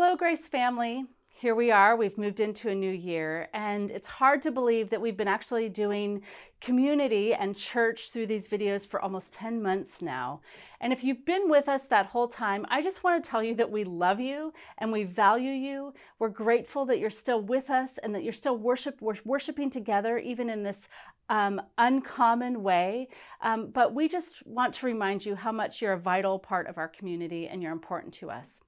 Hello, Grace family. Here we are, we've moved into a new year, and it's hard to believe that we've been actually doing community and church through these videos for almost 10 months now. And if you've been with us that whole time, I just want to tell you that we love you and we value you. We're grateful that you're still with us and that you're still worship, worshiping together, even in this um, uncommon way. Um, but we just want to remind you how much you're a vital part of our community and you're important to us.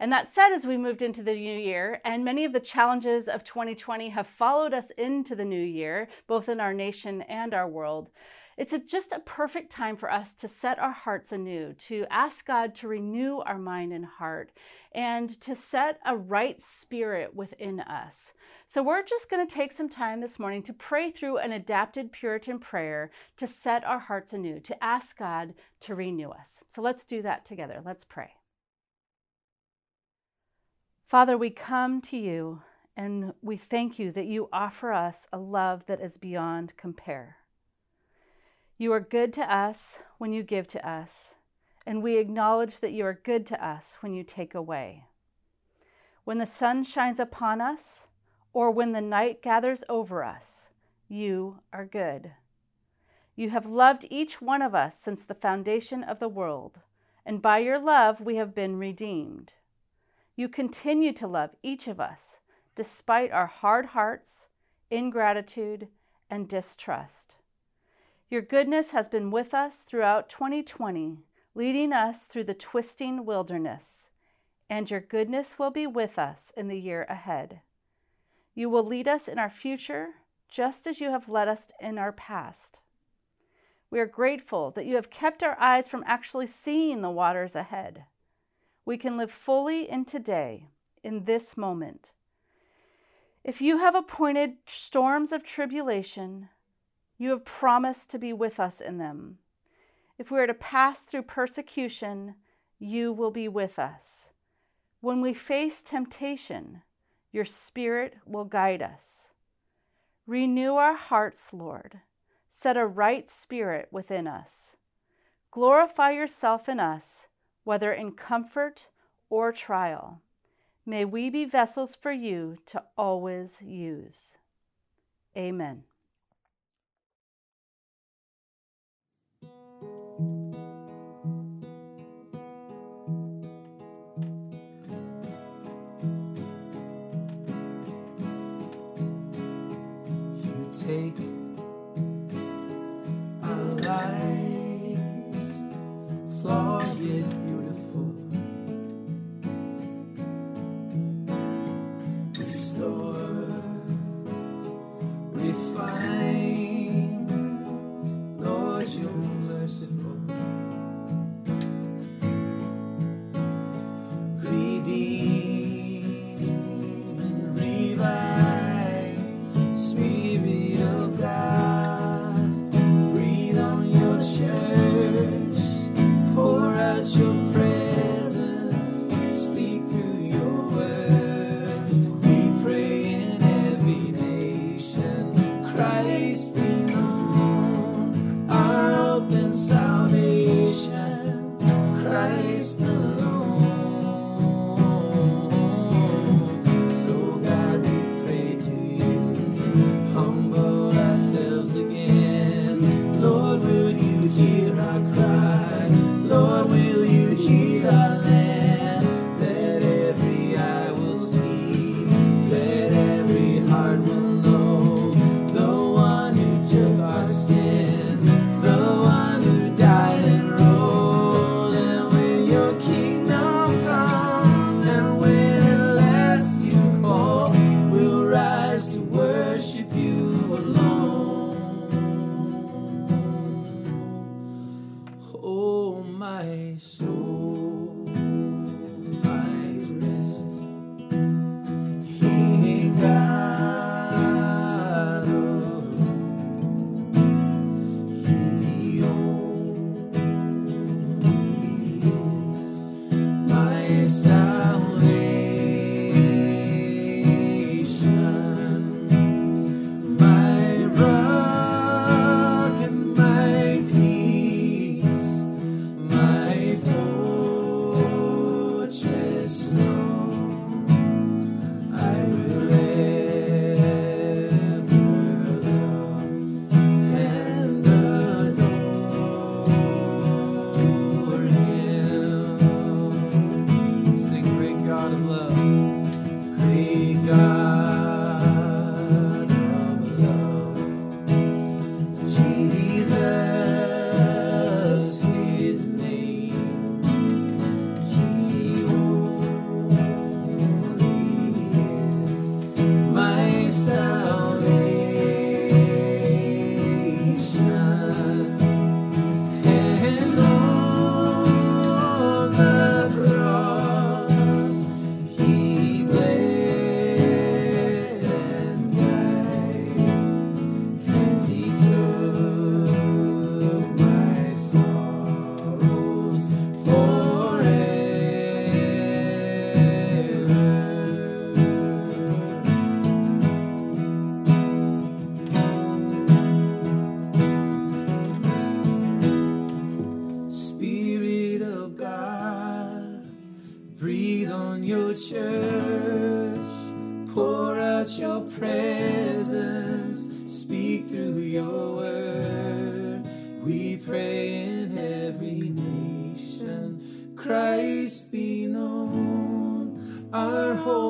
And that said, as we moved into the new year, and many of the challenges of 2020 have followed us into the new year, both in our nation and our world, it's a, just a perfect time for us to set our hearts anew, to ask God to renew our mind and heart, and to set a right spirit within us. So, we're just going to take some time this morning to pray through an adapted Puritan prayer to set our hearts anew, to ask God to renew us. So, let's do that together. Let's pray. Father, we come to you and we thank you that you offer us a love that is beyond compare. You are good to us when you give to us, and we acknowledge that you are good to us when you take away. When the sun shines upon us, or when the night gathers over us, you are good. You have loved each one of us since the foundation of the world, and by your love we have been redeemed. You continue to love each of us despite our hard hearts, ingratitude, and distrust. Your goodness has been with us throughout 2020, leading us through the twisting wilderness, and your goodness will be with us in the year ahead. You will lead us in our future just as you have led us in our past. We are grateful that you have kept our eyes from actually seeing the waters ahead we can live fully in today, in this moment. If you have appointed storms of tribulation, you have promised to be with us in them. If we are to pass through persecution, you will be with us. When we face temptation, your Spirit will guide us. Renew our hearts, Lord. Set a right spirit within us. Glorify yourself in us whether in comfort or trial. May we be vessels for you to always use. Amen. You take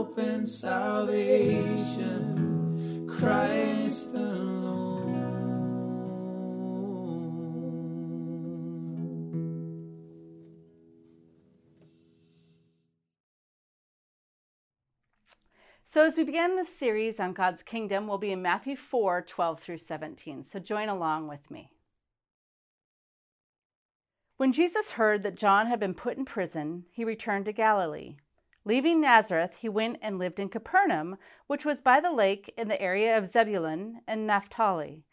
hope and salvation, Christ alone. So, as we begin this series on God's kingdom, we'll be in Matthew 4 12 through 17. So, join along with me. When Jesus heard that John had been put in prison, he returned to Galilee. Leaving Nazareth, he went and lived in Capernaum, which was by the lake in the area of Zebulun and Naphtali,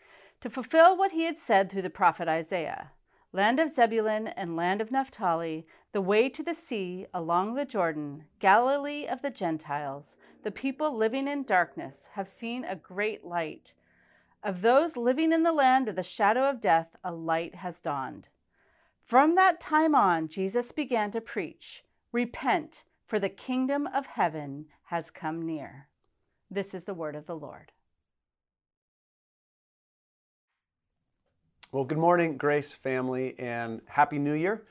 to fulfill what he had said through the prophet Isaiah Land of Zebulun and land of Naphtali, the way to the sea along the Jordan, Galilee of the Gentiles, the people living in darkness have seen a great light. Of those living in the land of the shadow of death, a light has dawned. From that time on, Jesus began to preach Repent, for the kingdom of heaven has come near. This is the word of the Lord. Well, good morning, Grace family, and Happy New Year.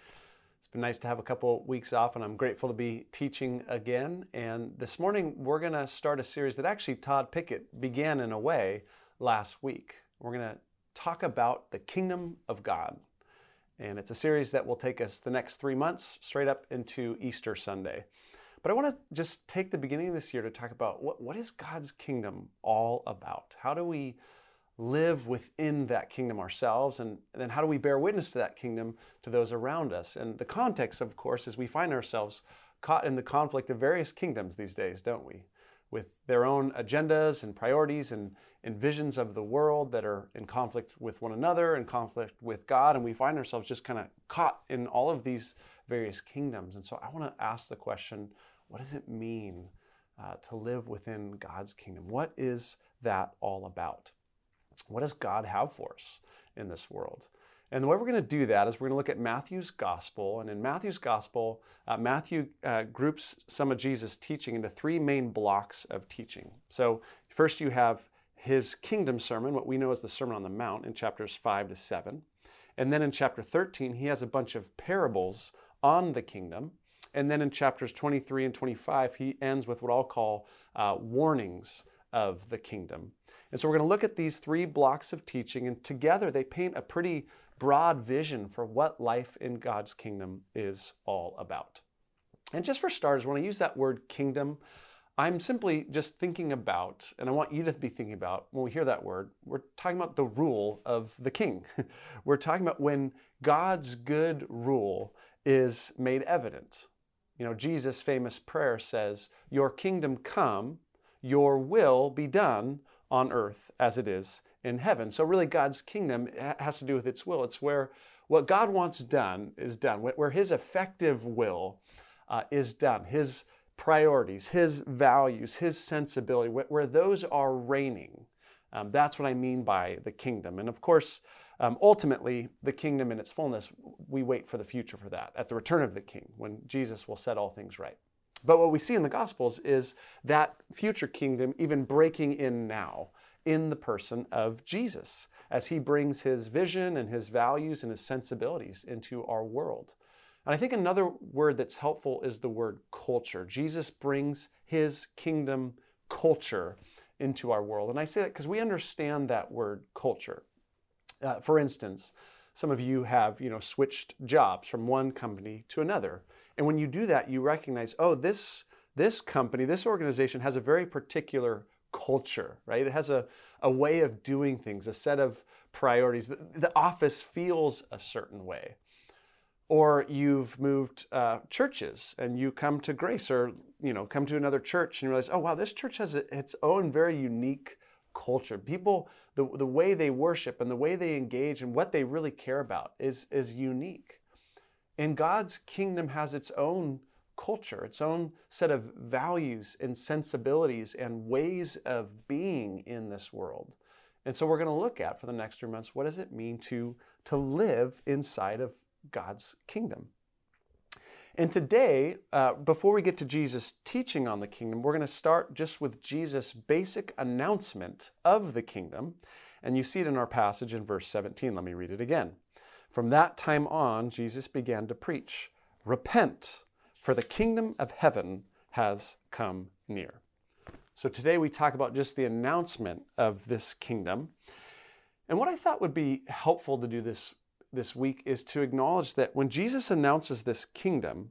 It's been nice to have a couple weeks off, and I'm grateful to be teaching again. And this morning, we're going to start a series that actually Todd Pickett began in a way last week. We're going to talk about the kingdom of God. And it's a series that will take us the next three months straight up into Easter Sunday. But I want to just take the beginning of this year to talk about what, what is God's kingdom all about? How do we live within that kingdom ourselves and then how do we bear witness to that kingdom to those around us and the context of course is we find ourselves caught in the conflict of various kingdoms these days don't we with their own agendas and priorities and, and visions of the world that are in conflict with one another in conflict with god and we find ourselves just kind of caught in all of these various kingdoms and so i want to ask the question what does it mean uh, to live within god's kingdom what is that all about what does God have for us in this world? And the way we're going to do that is we're going to look at Matthew's gospel. And in Matthew's gospel, uh, Matthew uh, groups some of Jesus' teaching into three main blocks of teaching. So, first you have his kingdom sermon, what we know as the Sermon on the Mount, in chapters 5 to 7. And then in chapter 13, he has a bunch of parables on the kingdom. And then in chapters 23 and 25, he ends with what I'll call uh, warnings of the kingdom. And so we're going to look at these three blocks of teaching, and together they paint a pretty broad vision for what life in God's kingdom is all about. And just for starters, when I use that word kingdom, I'm simply just thinking about, and I want you to be thinking about when we hear that word, we're talking about the rule of the king. we're talking about when God's good rule is made evident. You know, Jesus' famous prayer says, Your kingdom come, your will be done on earth as it is in heaven. So, really, God's kingdom has to do with its will. It's where what God wants done is done, where His effective will uh, is done, His priorities, His values, His sensibility, where those are reigning. Um, that's what I mean by the kingdom. And of course, um, ultimately, the kingdom in its fullness, we wait for the future for that, at the return of the king, when Jesus will set all things right. But what we see in the Gospels is that future kingdom even breaking in now in the person of Jesus as he brings his vision and his values and his sensibilities into our world. And I think another word that's helpful is the word culture. Jesus brings his kingdom culture into our world. And I say that because we understand that word culture. Uh, for instance, some of you have, you know, switched jobs from one company to another. And when you do that, you recognize, oh, this, this company, this organization has a very particular culture, right? It has a, a way of doing things, a set of priorities. The, the office feels a certain way. Or you've moved uh, churches and you come to Grace or you know come to another church and you realize, oh wow, this church has its own very unique culture. People, the, the way they worship and the way they engage and what they really care about is, is unique. And God's kingdom has its own culture, its own set of values and sensibilities and ways of being in this world. And so we're going to look at for the next three months what does it mean to, to live inside of God's kingdom. And today, uh, before we get to Jesus' teaching on the kingdom, we're going to start just with Jesus' basic announcement of the kingdom. And you see it in our passage in verse 17. Let me read it again. From that time on, Jesus began to preach Repent, for the kingdom of heaven has come near. So today we talk about just the announcement of this kingdom. And what I thought would be helpful to do this this week is to acknowledge that when Jesus announces this kingdom,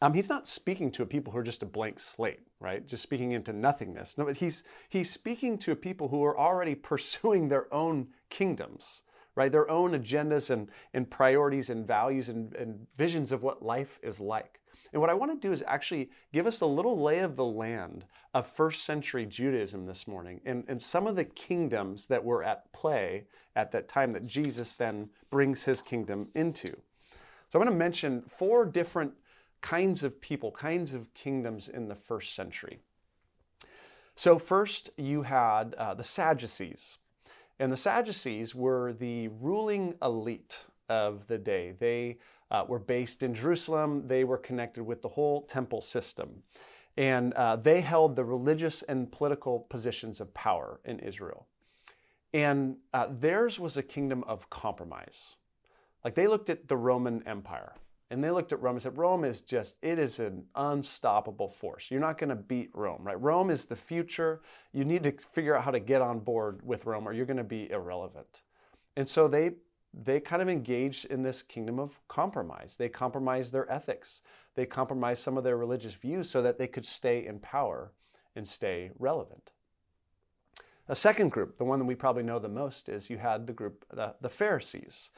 um, he's not speaking to a people who are just a blank slate, right? Just speaking into nothingness. No, but he's he's speaking to a people who are already pursuing their own kingdoms, right? Their own agendas and, and priorities and values and, and visions of what life is like. And what I want to do is actually give us a little lay of the land of first century Judaism this morning and, and some of the kingdoms that were at play at that time that Jesus then brings his kingdom into. So I'm going to mention four different kinds of people, kinds of kingdoms in the first century. So, first, you had uh, the Sadducees. And the Sadducees were the ruling elite of the day. They uh, were based in Jerusalem. They were connected with the whole temple system. And uh, they held the religious and political positions of power in Israel. And uh, theirs was a kingdom of compromise. Like they looked at the Roman Empire and they looked at Rome and said, Rome is just, it is an unstoppable force. You're not going to beat Rome, right? Rome is the future. You need to figure out how to get on board with Rome or you're going to be irrelevant. And so they they kind of engaged in this kingdom of compromise. They compromised their ethics. They compromised some of their religious views so that they could stay in power and stay relevant. A second group, the one that we probably know the most, is you had the group, the, the Pharisees.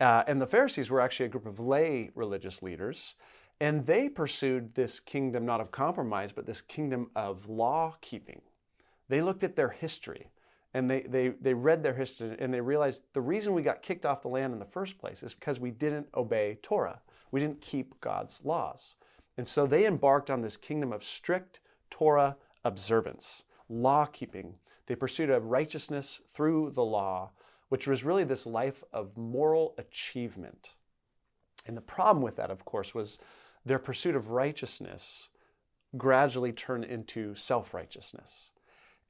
Uh, and the Pharisees were actually a group of lay religious leaders, and they pursued this kingdom not of compromise, but this kingdom of law keeping. They looked at their history and they, they, they read their history and they realized the reason we got kicked off the land in the first place is because we didn't obey Torah. We didn't keep God's laws. And so they embarked on this kingdom of strict Torah observance, law keeping. They pursued a righteousness through the law, which was really this life of moral achievement. And the problem with that, of course, was their pursuit of righteousness gradually turned into self righteousness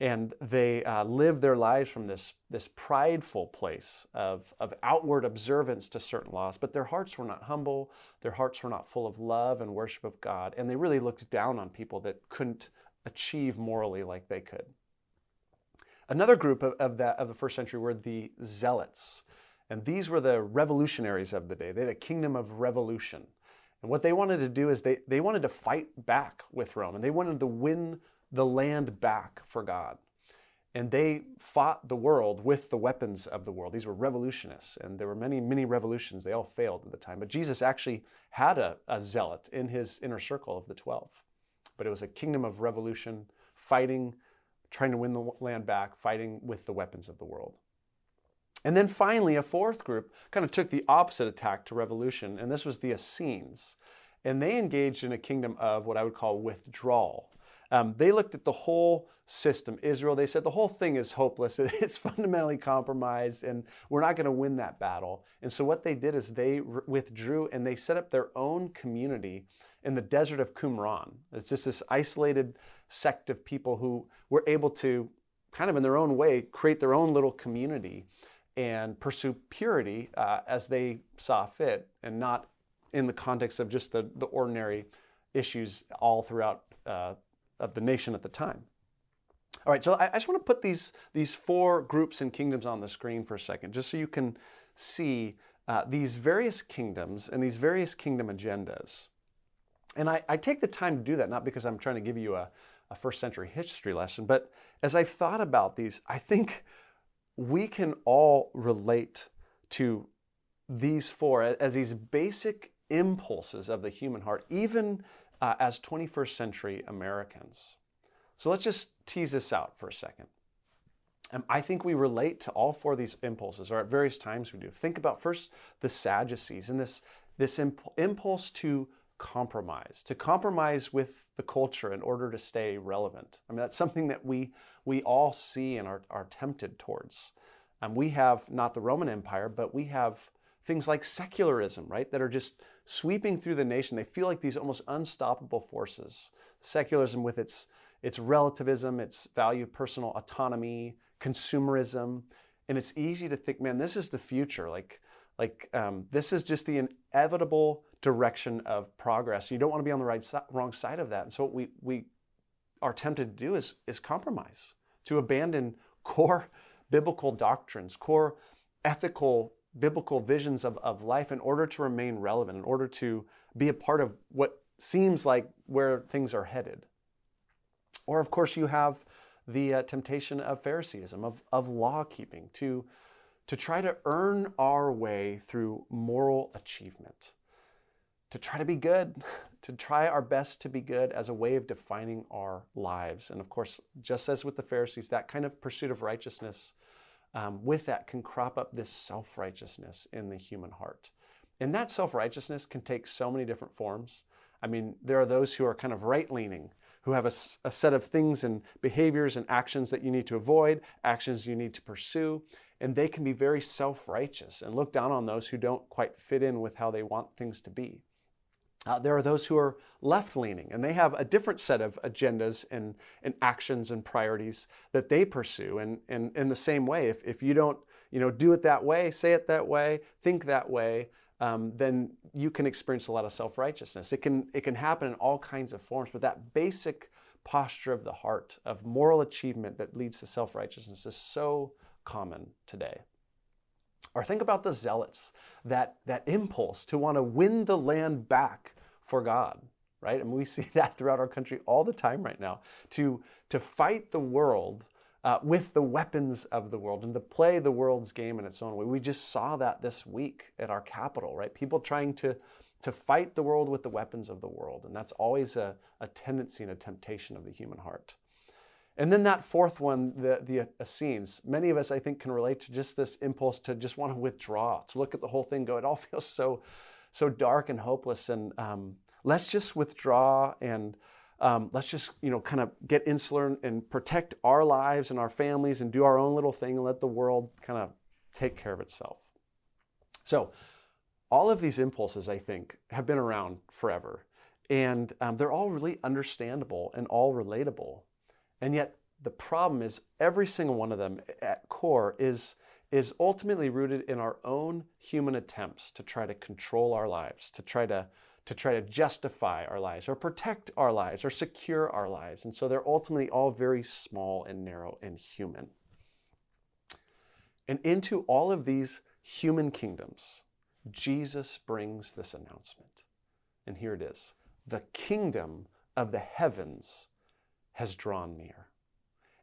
and they uh, live their lives from this, this prideful place of, of outward observance to certain laws, but their hearts were not humble, their hearts were not full of love and worship of God, and they really looked down on people that couldn't achieve morally like they could. Another group of, of, that, of the first century were the Zealots, and these were the revolutionaries of the day. They had a kingdom of revolution. And what they wanted to do is they, they wanted to fight back with Rome, and they wanted to win the land back for God. And they fought the world with the weapons of the world. These were revolutionists, and there were many, many revolutions. They all failed at the time. But Jesus actually had a, a zealot in his inner circle of the 12. But it was a kingdom of revolution, fighting, trying to win the land back, fighting with the weapons of the world. And then finally, a fourth group kind of took the opposite attack to revolution, and this was the Essenes. And they engaged in a kingdom of what I would call withdrawal. Um, they looked at the whole system, Israel. They said the whole thing is hopeless. It's fundamentally compromised, and we're not going to win that battle. And so, what they did is they withdrew and they set up their own community in the desert of Qumran. It's just this isolated sect of people who were able to, kind of in their own way, create their own little community and pursue purity uh, as they saw fit, and not in the context of just the, the ordinary issues all throughout uh, of the nation at the time. All right, so I, I just want to put these, these four groups and kingdoms on the screen for a second, just so you can see uh, these various kingdoms and these various kingdom agendas. And I, I, take the time to do that, not because I'm trying to give you a, a first century history lesson, but as I've thought about these, I think we can all relate to these four as these basic impulses of the human heart, even uh, as 21st century Americans. So let's just tease this out for a second. Um, I think we relate to all four of these impulses, or at various times we do. Think about first the Sadducees and this, this imp- impulse to compromise, to compromise with the culture in order to stay relevant. I mean, that's something that we, we all see and are, are tempted towards. Um, we have not the Roman Empire, but we have things like secularism, right, that are just sweeping through the nation. They feel like these almost unstoppable forces. Secularism with its, its relativism, its value personal autonomy, consumerism. And it's easy to think, man, this is the future. Like, like um, this is just the inevitable direction of progress. You don't want to be on the right wrong side of that. And so what we, we are tempted to do is, is compromise, to abandon core biblical doctrines, core ethical biblical visions of, of life in order to remain relevant, in order to be a part of what seems like where things are headed. Or, of course, you have the uh, temptation of Phariseeism, of, of law keeping, to, to try to earn our way through moral achievement, to try to be good, to try our best to be good as a way of defining our lives. And of course, just as with the Pharisees, that kind of pursuit of righteousness um, with that can crop up this self righteousness in the human heart. And that self righteousness can take so many different forms. I mean, there are those who are kind of right leaning, who have a, a, set of things and behaviors and actions that you need to avoid, actions you need to pursue, and they can be very self righteous and look down on those who don't quite fit in with how they want things to be. Uh, there are those who are left leaning, and they have a different set of agendas and, and actions and priorities that they pursue. And, and in the same way, if, if you don't you know, do it that way, say it that way, think that way, um, then you can experience a lot of self righteousness. It can, it can happen in all kinds of forms, but that basic posture of the heart, of moral achievement that leads to self righteousness, is so common today. Or think about the zealots, that, that impulse to want to win the land back for God, right? And we see that throughout our country all the time right now to, to fight the world uh, with the weapons of the world and to play the world's game in its own way. We just saw that this week at our Capitol, right? People trying to, to fight the world with the weapons of the world. And that's always a, a tendency and a temptation of the human heart. And then that fourth one, the, the Essenes. Many of us, I think, can relate to just this impulse to just want to withdraw, to look at the whole thing, go, it all feels so so dark and hopeless. And um, let's just withdraw and um, let's just you know kind of get insular and protect our lives and our families and do our own little thing and let the world kind of take care of itself. So all of these impulses, I think, have been around forever. And um, they're all really understandable and all relatable. And yet, the problem is every single one of them at core is is ultimately rooted in our own human attempts to try to control our lives, to try to, to try to justify our lives or protect our lives or secure our lives. And so they're ultimately all very small and narrow and human. And into all of these human kingdoms, Jesus brings this announcement. And here it is The kingdom of the heavens has drawn near.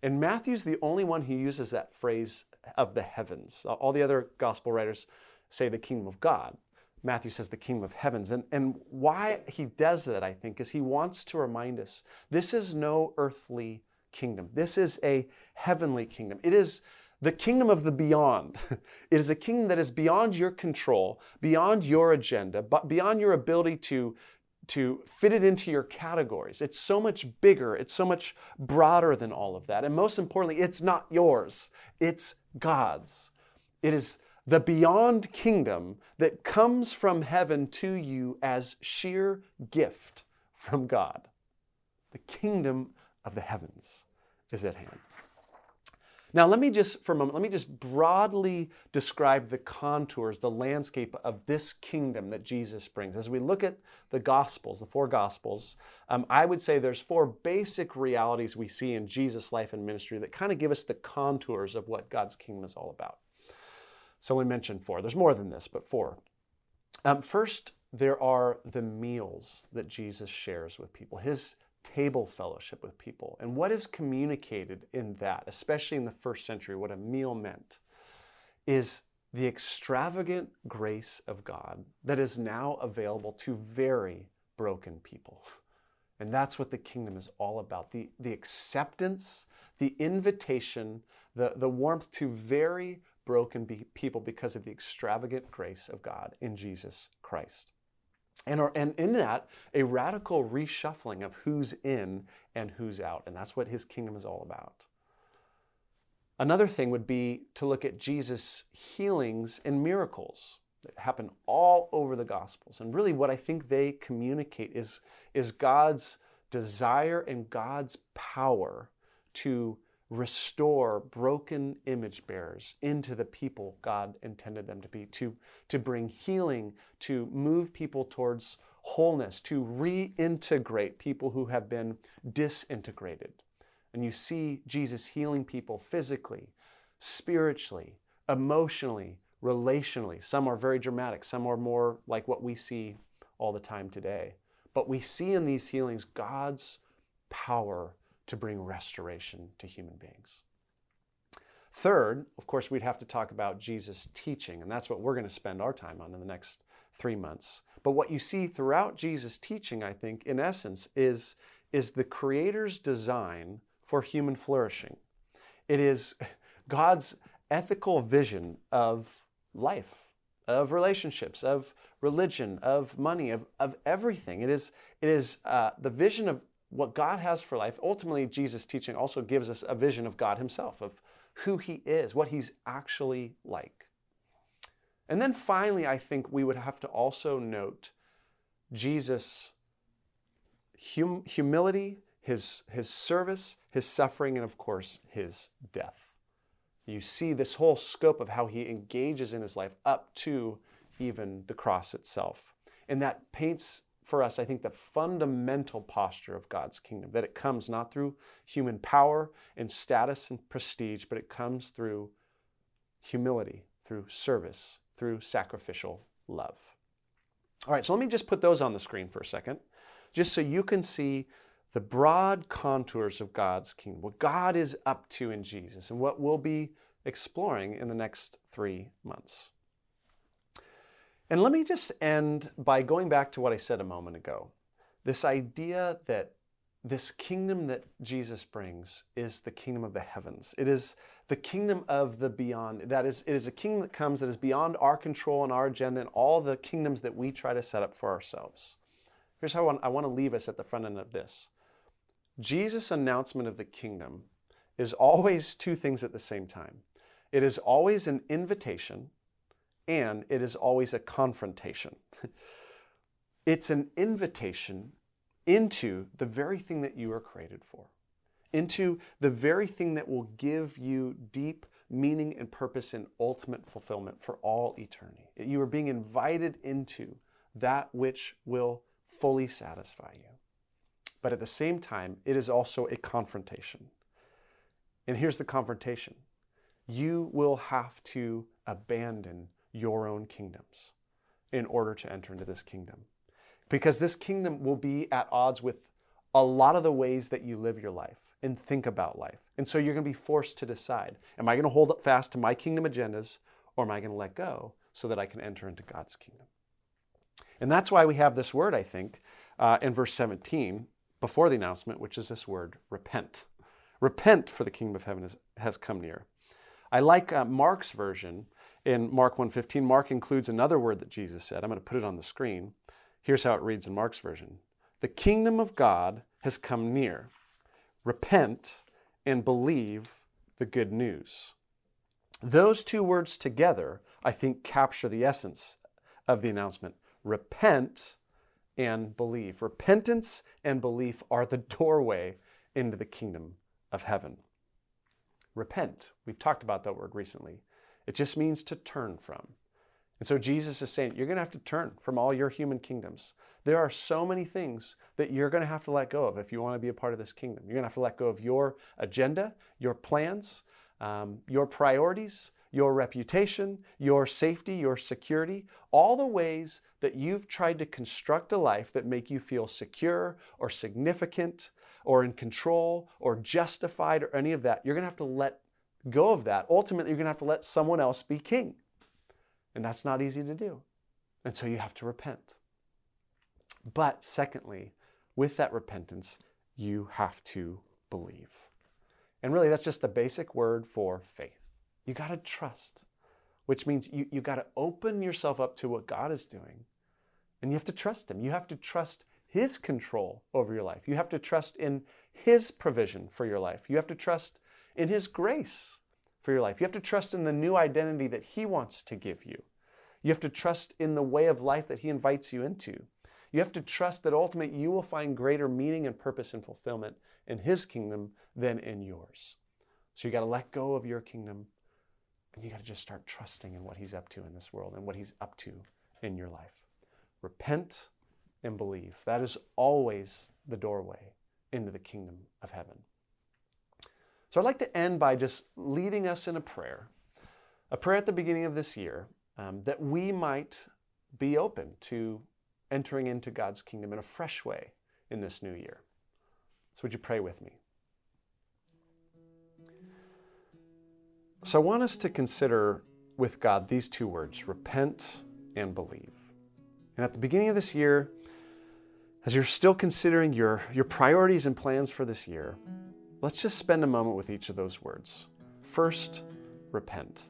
And Matthew's the only one who uses that phrase of the heavens. All the other gospel writers say the kingdom of God. Matthew says the kingdom of heavens. And, and why he does that, I think, is he wants to remind us this is no earthly kingdom. This is a heavenly kingdom. It is the kingdom of the beyond. It is a kingdom that is beyond your control, beyond your agenda, but beyond your ability to, to fit it into your categories. It's so much bigger, it's so much broader than all of that. And most importantly, it's not yours, it's God's. It is the beyond kingdom that comes from heaven to you as sheer gift from God. The kingdom of the heavens is at hand. Now, let me just, for a moment, let me just broadly describe the contours, the landscape of this kingdom that Jesus brings. As we look at the Gospels, the four Gospels, um, I would say there's four basic realities we see in Jesus' life and ministry that kind of give us the contours of what God's kingdom is all about. So we mentioned four. There's more than this, but four. Um, first, there are the meals that Jesus shares with people. His table fellowship with people. And what is communicated in that, especially in the first century, what a meal meant, is the extravagant grace of God that is now available to very broken people. And that's what the kingdom is all about the, the acceptance, the invitation, the, the warmth to very broken be- people because of the extravagant grace of God in Jesus Christ. And, or, and in that, a radical reshuffling of who's in and who's out. And that's what his kingdom is all about. Another thing would be to look at Jesus' healings and miracles. that happen all over the Gospels. And really, what I think they communicate is, is God's desire and God's power to restore broken image bearers into the people God intended them to be, to, to bring healing, to move people towards wholeness, to reintegrate people who have been disintegrated. And you see Jesus healing people physically, spiritually, emotionally, relationally. Some are very dramatic, some are more like what we see all the time today. But we see in these healings God's power to bring restoration to human beings. Third, of course, we'd have to talk about Jesus' teaching, and that's what we're going to spend our time on in the next three months. But what you see throughout Jesus' teaching, I think, in essence, is, is the Creator's design for human flourishing. It is God's ethical vision of life, of relationships, of religion, of money, of, of everything. It is, it is uh, the vision of what God has for life. Ultimately, Jesus' teaching also gives us a vision of God Himself, of who He is, what He's actually like. And then finally, I think we would have to also note Jesus' hum- humility, his, his service, his suffering, and of course, his death. You see this whole scope of how he engages in his life up to even the cross itself. And that paints for us, I think, the fundamental posture of God's kingdom that it comes not through human power and status and prestige, but it comes through humility, through service, through sacrificial love. All right, so let me just put those on the screen for a second, just so you can see the broad contours of God's kingdom, what God is up to in Jesus, and what we'll be exploring in the next three months. And let me just end by going back to what I said a moment ago this idea that this kingdom that Jesus brings is the kingdom of the heavens. It is the kingdom of the beyond. That is, it is a kingdom that comes that is beyond our control and our agenda and all the kingdoms that we try to set up for ourselves. Here's how I want, I want to leave us at the front end of this. Jesus' announcement of the kingdom is always two things at the same time. It is always an invitation and it is always a confrontation. it's an invitation into the very thing that you are created for, into the very thing that will give you deep meaning and purpose and ultimate fulfillment for all eternity. You are being invited into that which will fully satisfy you. But at the same time, it is also a confrontation. And here's the confrontation you will have to abandon your own kingdoms in order to enter into this kingdom. Because this kingdom will be at odds with a lot of the ways that you live your life and think about life. And so you're going to be forced to decide am I going to hold up fast to my kingdom agendas or am I going to let go so that I can enter into God's kingdom? And that's why we have this word, I think, uh, in verse 17 before the announcement, which is this word repent. Repent, for the kingdom of heaven is, has come near. I like uh, Mark's version in Mark 1:15. Mark includes another word that Jesus said. I'm going to put it on the screen. Here's how it reads in Mark's version. The kingdom of God has come near. Repent and believe the good news. Those two words together, I think, capture the essence of the announcement. Repent and believe. Repentance and belief are the doorway into the kingdom of heaven. Repent. We've talked about that word recently. It just means to turn from. And so Jesus is saying, you're going to have to turn from all your human kingdoms. There are so many things that you're going to have to let go of if you want to be a part of this kingdom. You're going to have to let go of your agenda, your plans, um, your priorities, your reputation, your safety, your security, all the ways that you've tried to construct a life that make you feel secure or significant or in control or justified or any of that. You're going to have to let go of that. Ultimately, you're going to have to let someone else be king. And that's not easy to do. And so you have to repent. But secondly, with that repentance, you have to believe. And really, that's just the basic word for faith. You got to trust, which means you, you got to open yourself up to what God is doing. And you have to trust Him. You have to trust His control over your life. You have to trust in His provision for your life. You have to trust in His grace for your life. You have to trust in the new identity that He wants to give you. You have to trust in the way of life that He invites you into. You have to trust that ultimately you will find greater meaning and purpose and fulfillment in His kingdom than in yours. So you got to let go of your kingdom and you got to just start trusting in what He's up to in this world and what He's up to in your life. Repent and believe. That is always the doorway into the kingdom of heaven. So I'd like to end by just leading us in a prayer, a prayer at the beginning of this year um, that we might be open to entering into God's kingdom in a fresh way in this new year. So, would you pray with me? So, I want us to consider with God these two words repent and believe. And at the beginning of this year, as you're still considering your, your priorities and plans for this year, let's just spend a moment with each of those words. First, repent.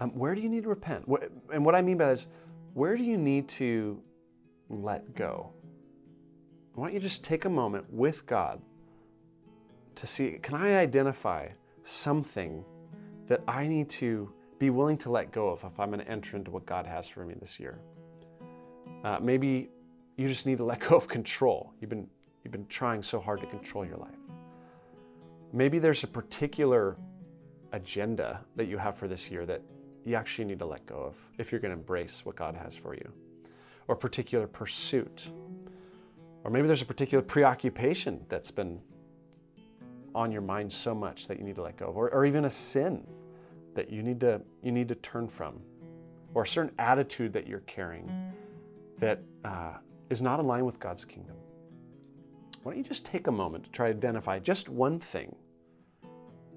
Um, where do you need to repent? And what I mean by that is, where do you need to let go? Why don't you just take a moment with God to see can I identify something that I need to be willing to let go of if I'm going to enter into what God has for me this year? Uh, maybe you just need to let go of control. You've been, you've been trying so hard to control your life. Maybe there's a particular agenda that you have for this year that you actually need to let go of if you're going to embrace what God has for you, or a particular pursuit. Or maybe there's a particular preoccupation that's been on your mind so much that you need to let go of, or, or even a sin that you need to you need to turn from, or a certain attitude that you're carrying that uh, is not aligned with God's kingdom. Why don't you just take a moment to try to identify just one thing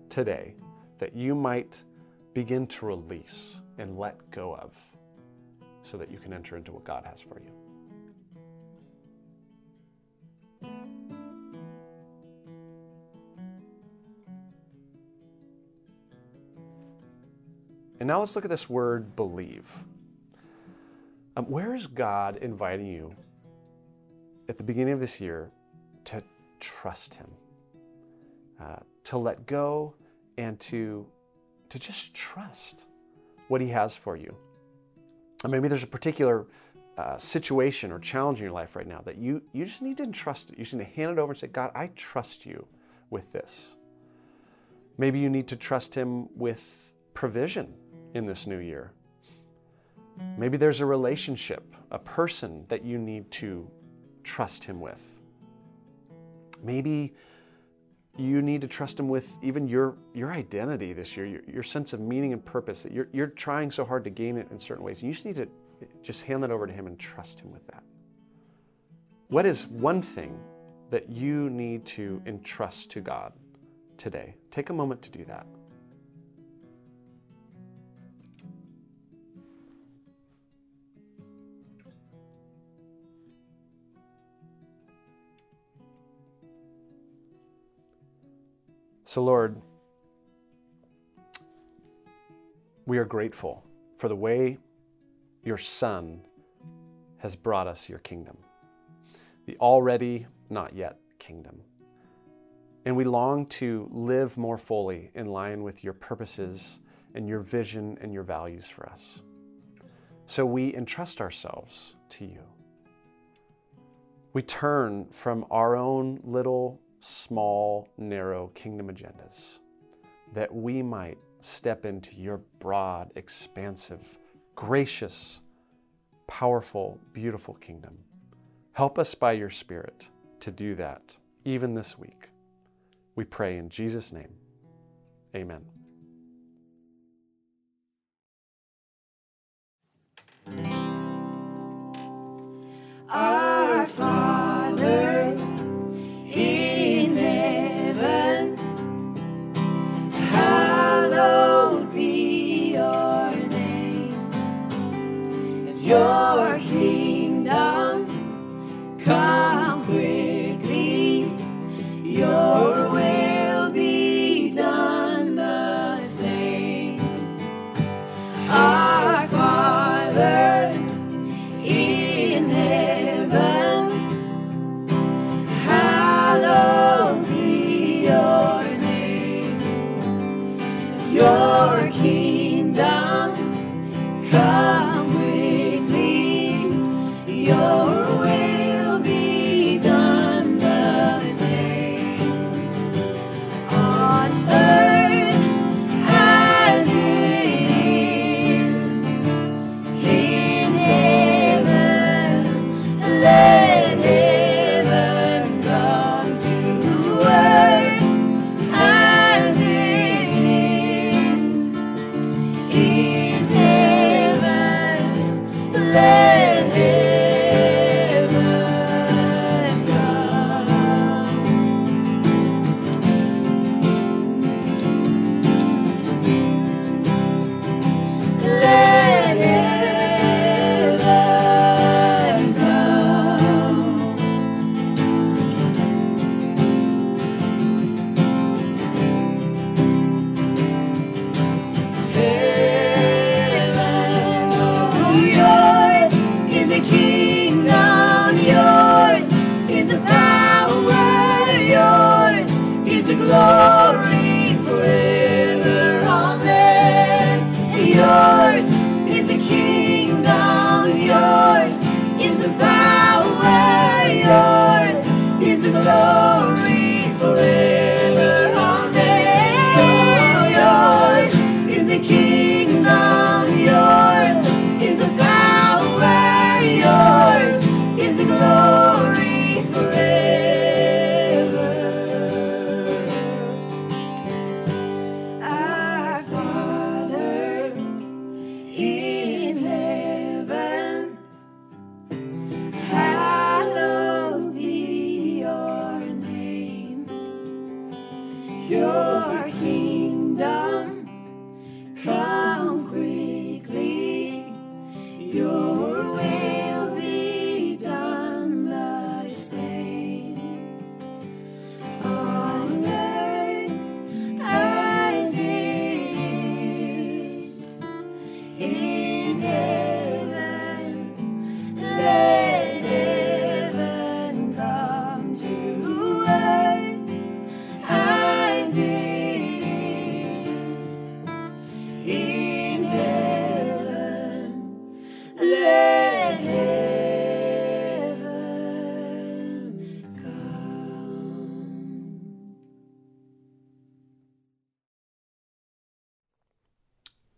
today that you might begin to release and let go of so that you can enter into what God has for you. And now let's look at this word believe. Um, where is God inviting you at the beginning of this year trust Him, uh, to let go, and to to just trust what He has for you. And maybe there's a particular uh, situation or challenge in your life right now that you, you just need to entrust it. You just need to hand it over and say, God, I trust you with this. Maybe you need to trust Him with provision in this new year. Maybe there's a relationship, a person that you need to trust Him with. Maybe you need to trust him with even your your identity this year your, your sense of meaning and purpose that you're, you're trying so hard to gain it in certain ways. You just need to just hand that over to him and trust him with that. What is one thing that you need to entrust to god today? Take a moment to do that So, Lord, we are grateful for the way your Son has brought us your kingdom, the already, not yet kingdom. And we long to live more fully in line with your purposes and your vision and your values for us. So we entrust ourselves to you. We turn from our own little small, narrow kingdom agendas, that we might step into your broad, expansive, gracious, powerful, beautiful kingdom. Help us by your Spirit to do that, even this week. We pray in Jesus' name. Amen.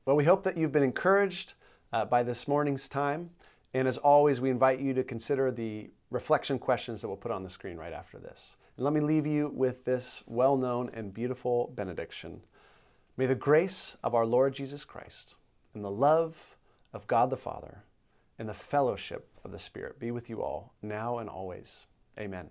Well, we hope that you've been encouraged uh, by this morning's time. And as always, we invite you to consider the reflection questions that we'll put on the screen right after this. And let me leave you with this well known and beautiful benediction. May the grace of our Lord Jesus Christ and the love of God the Father and the fellowship of the Spirit be with you all now and always. Amen.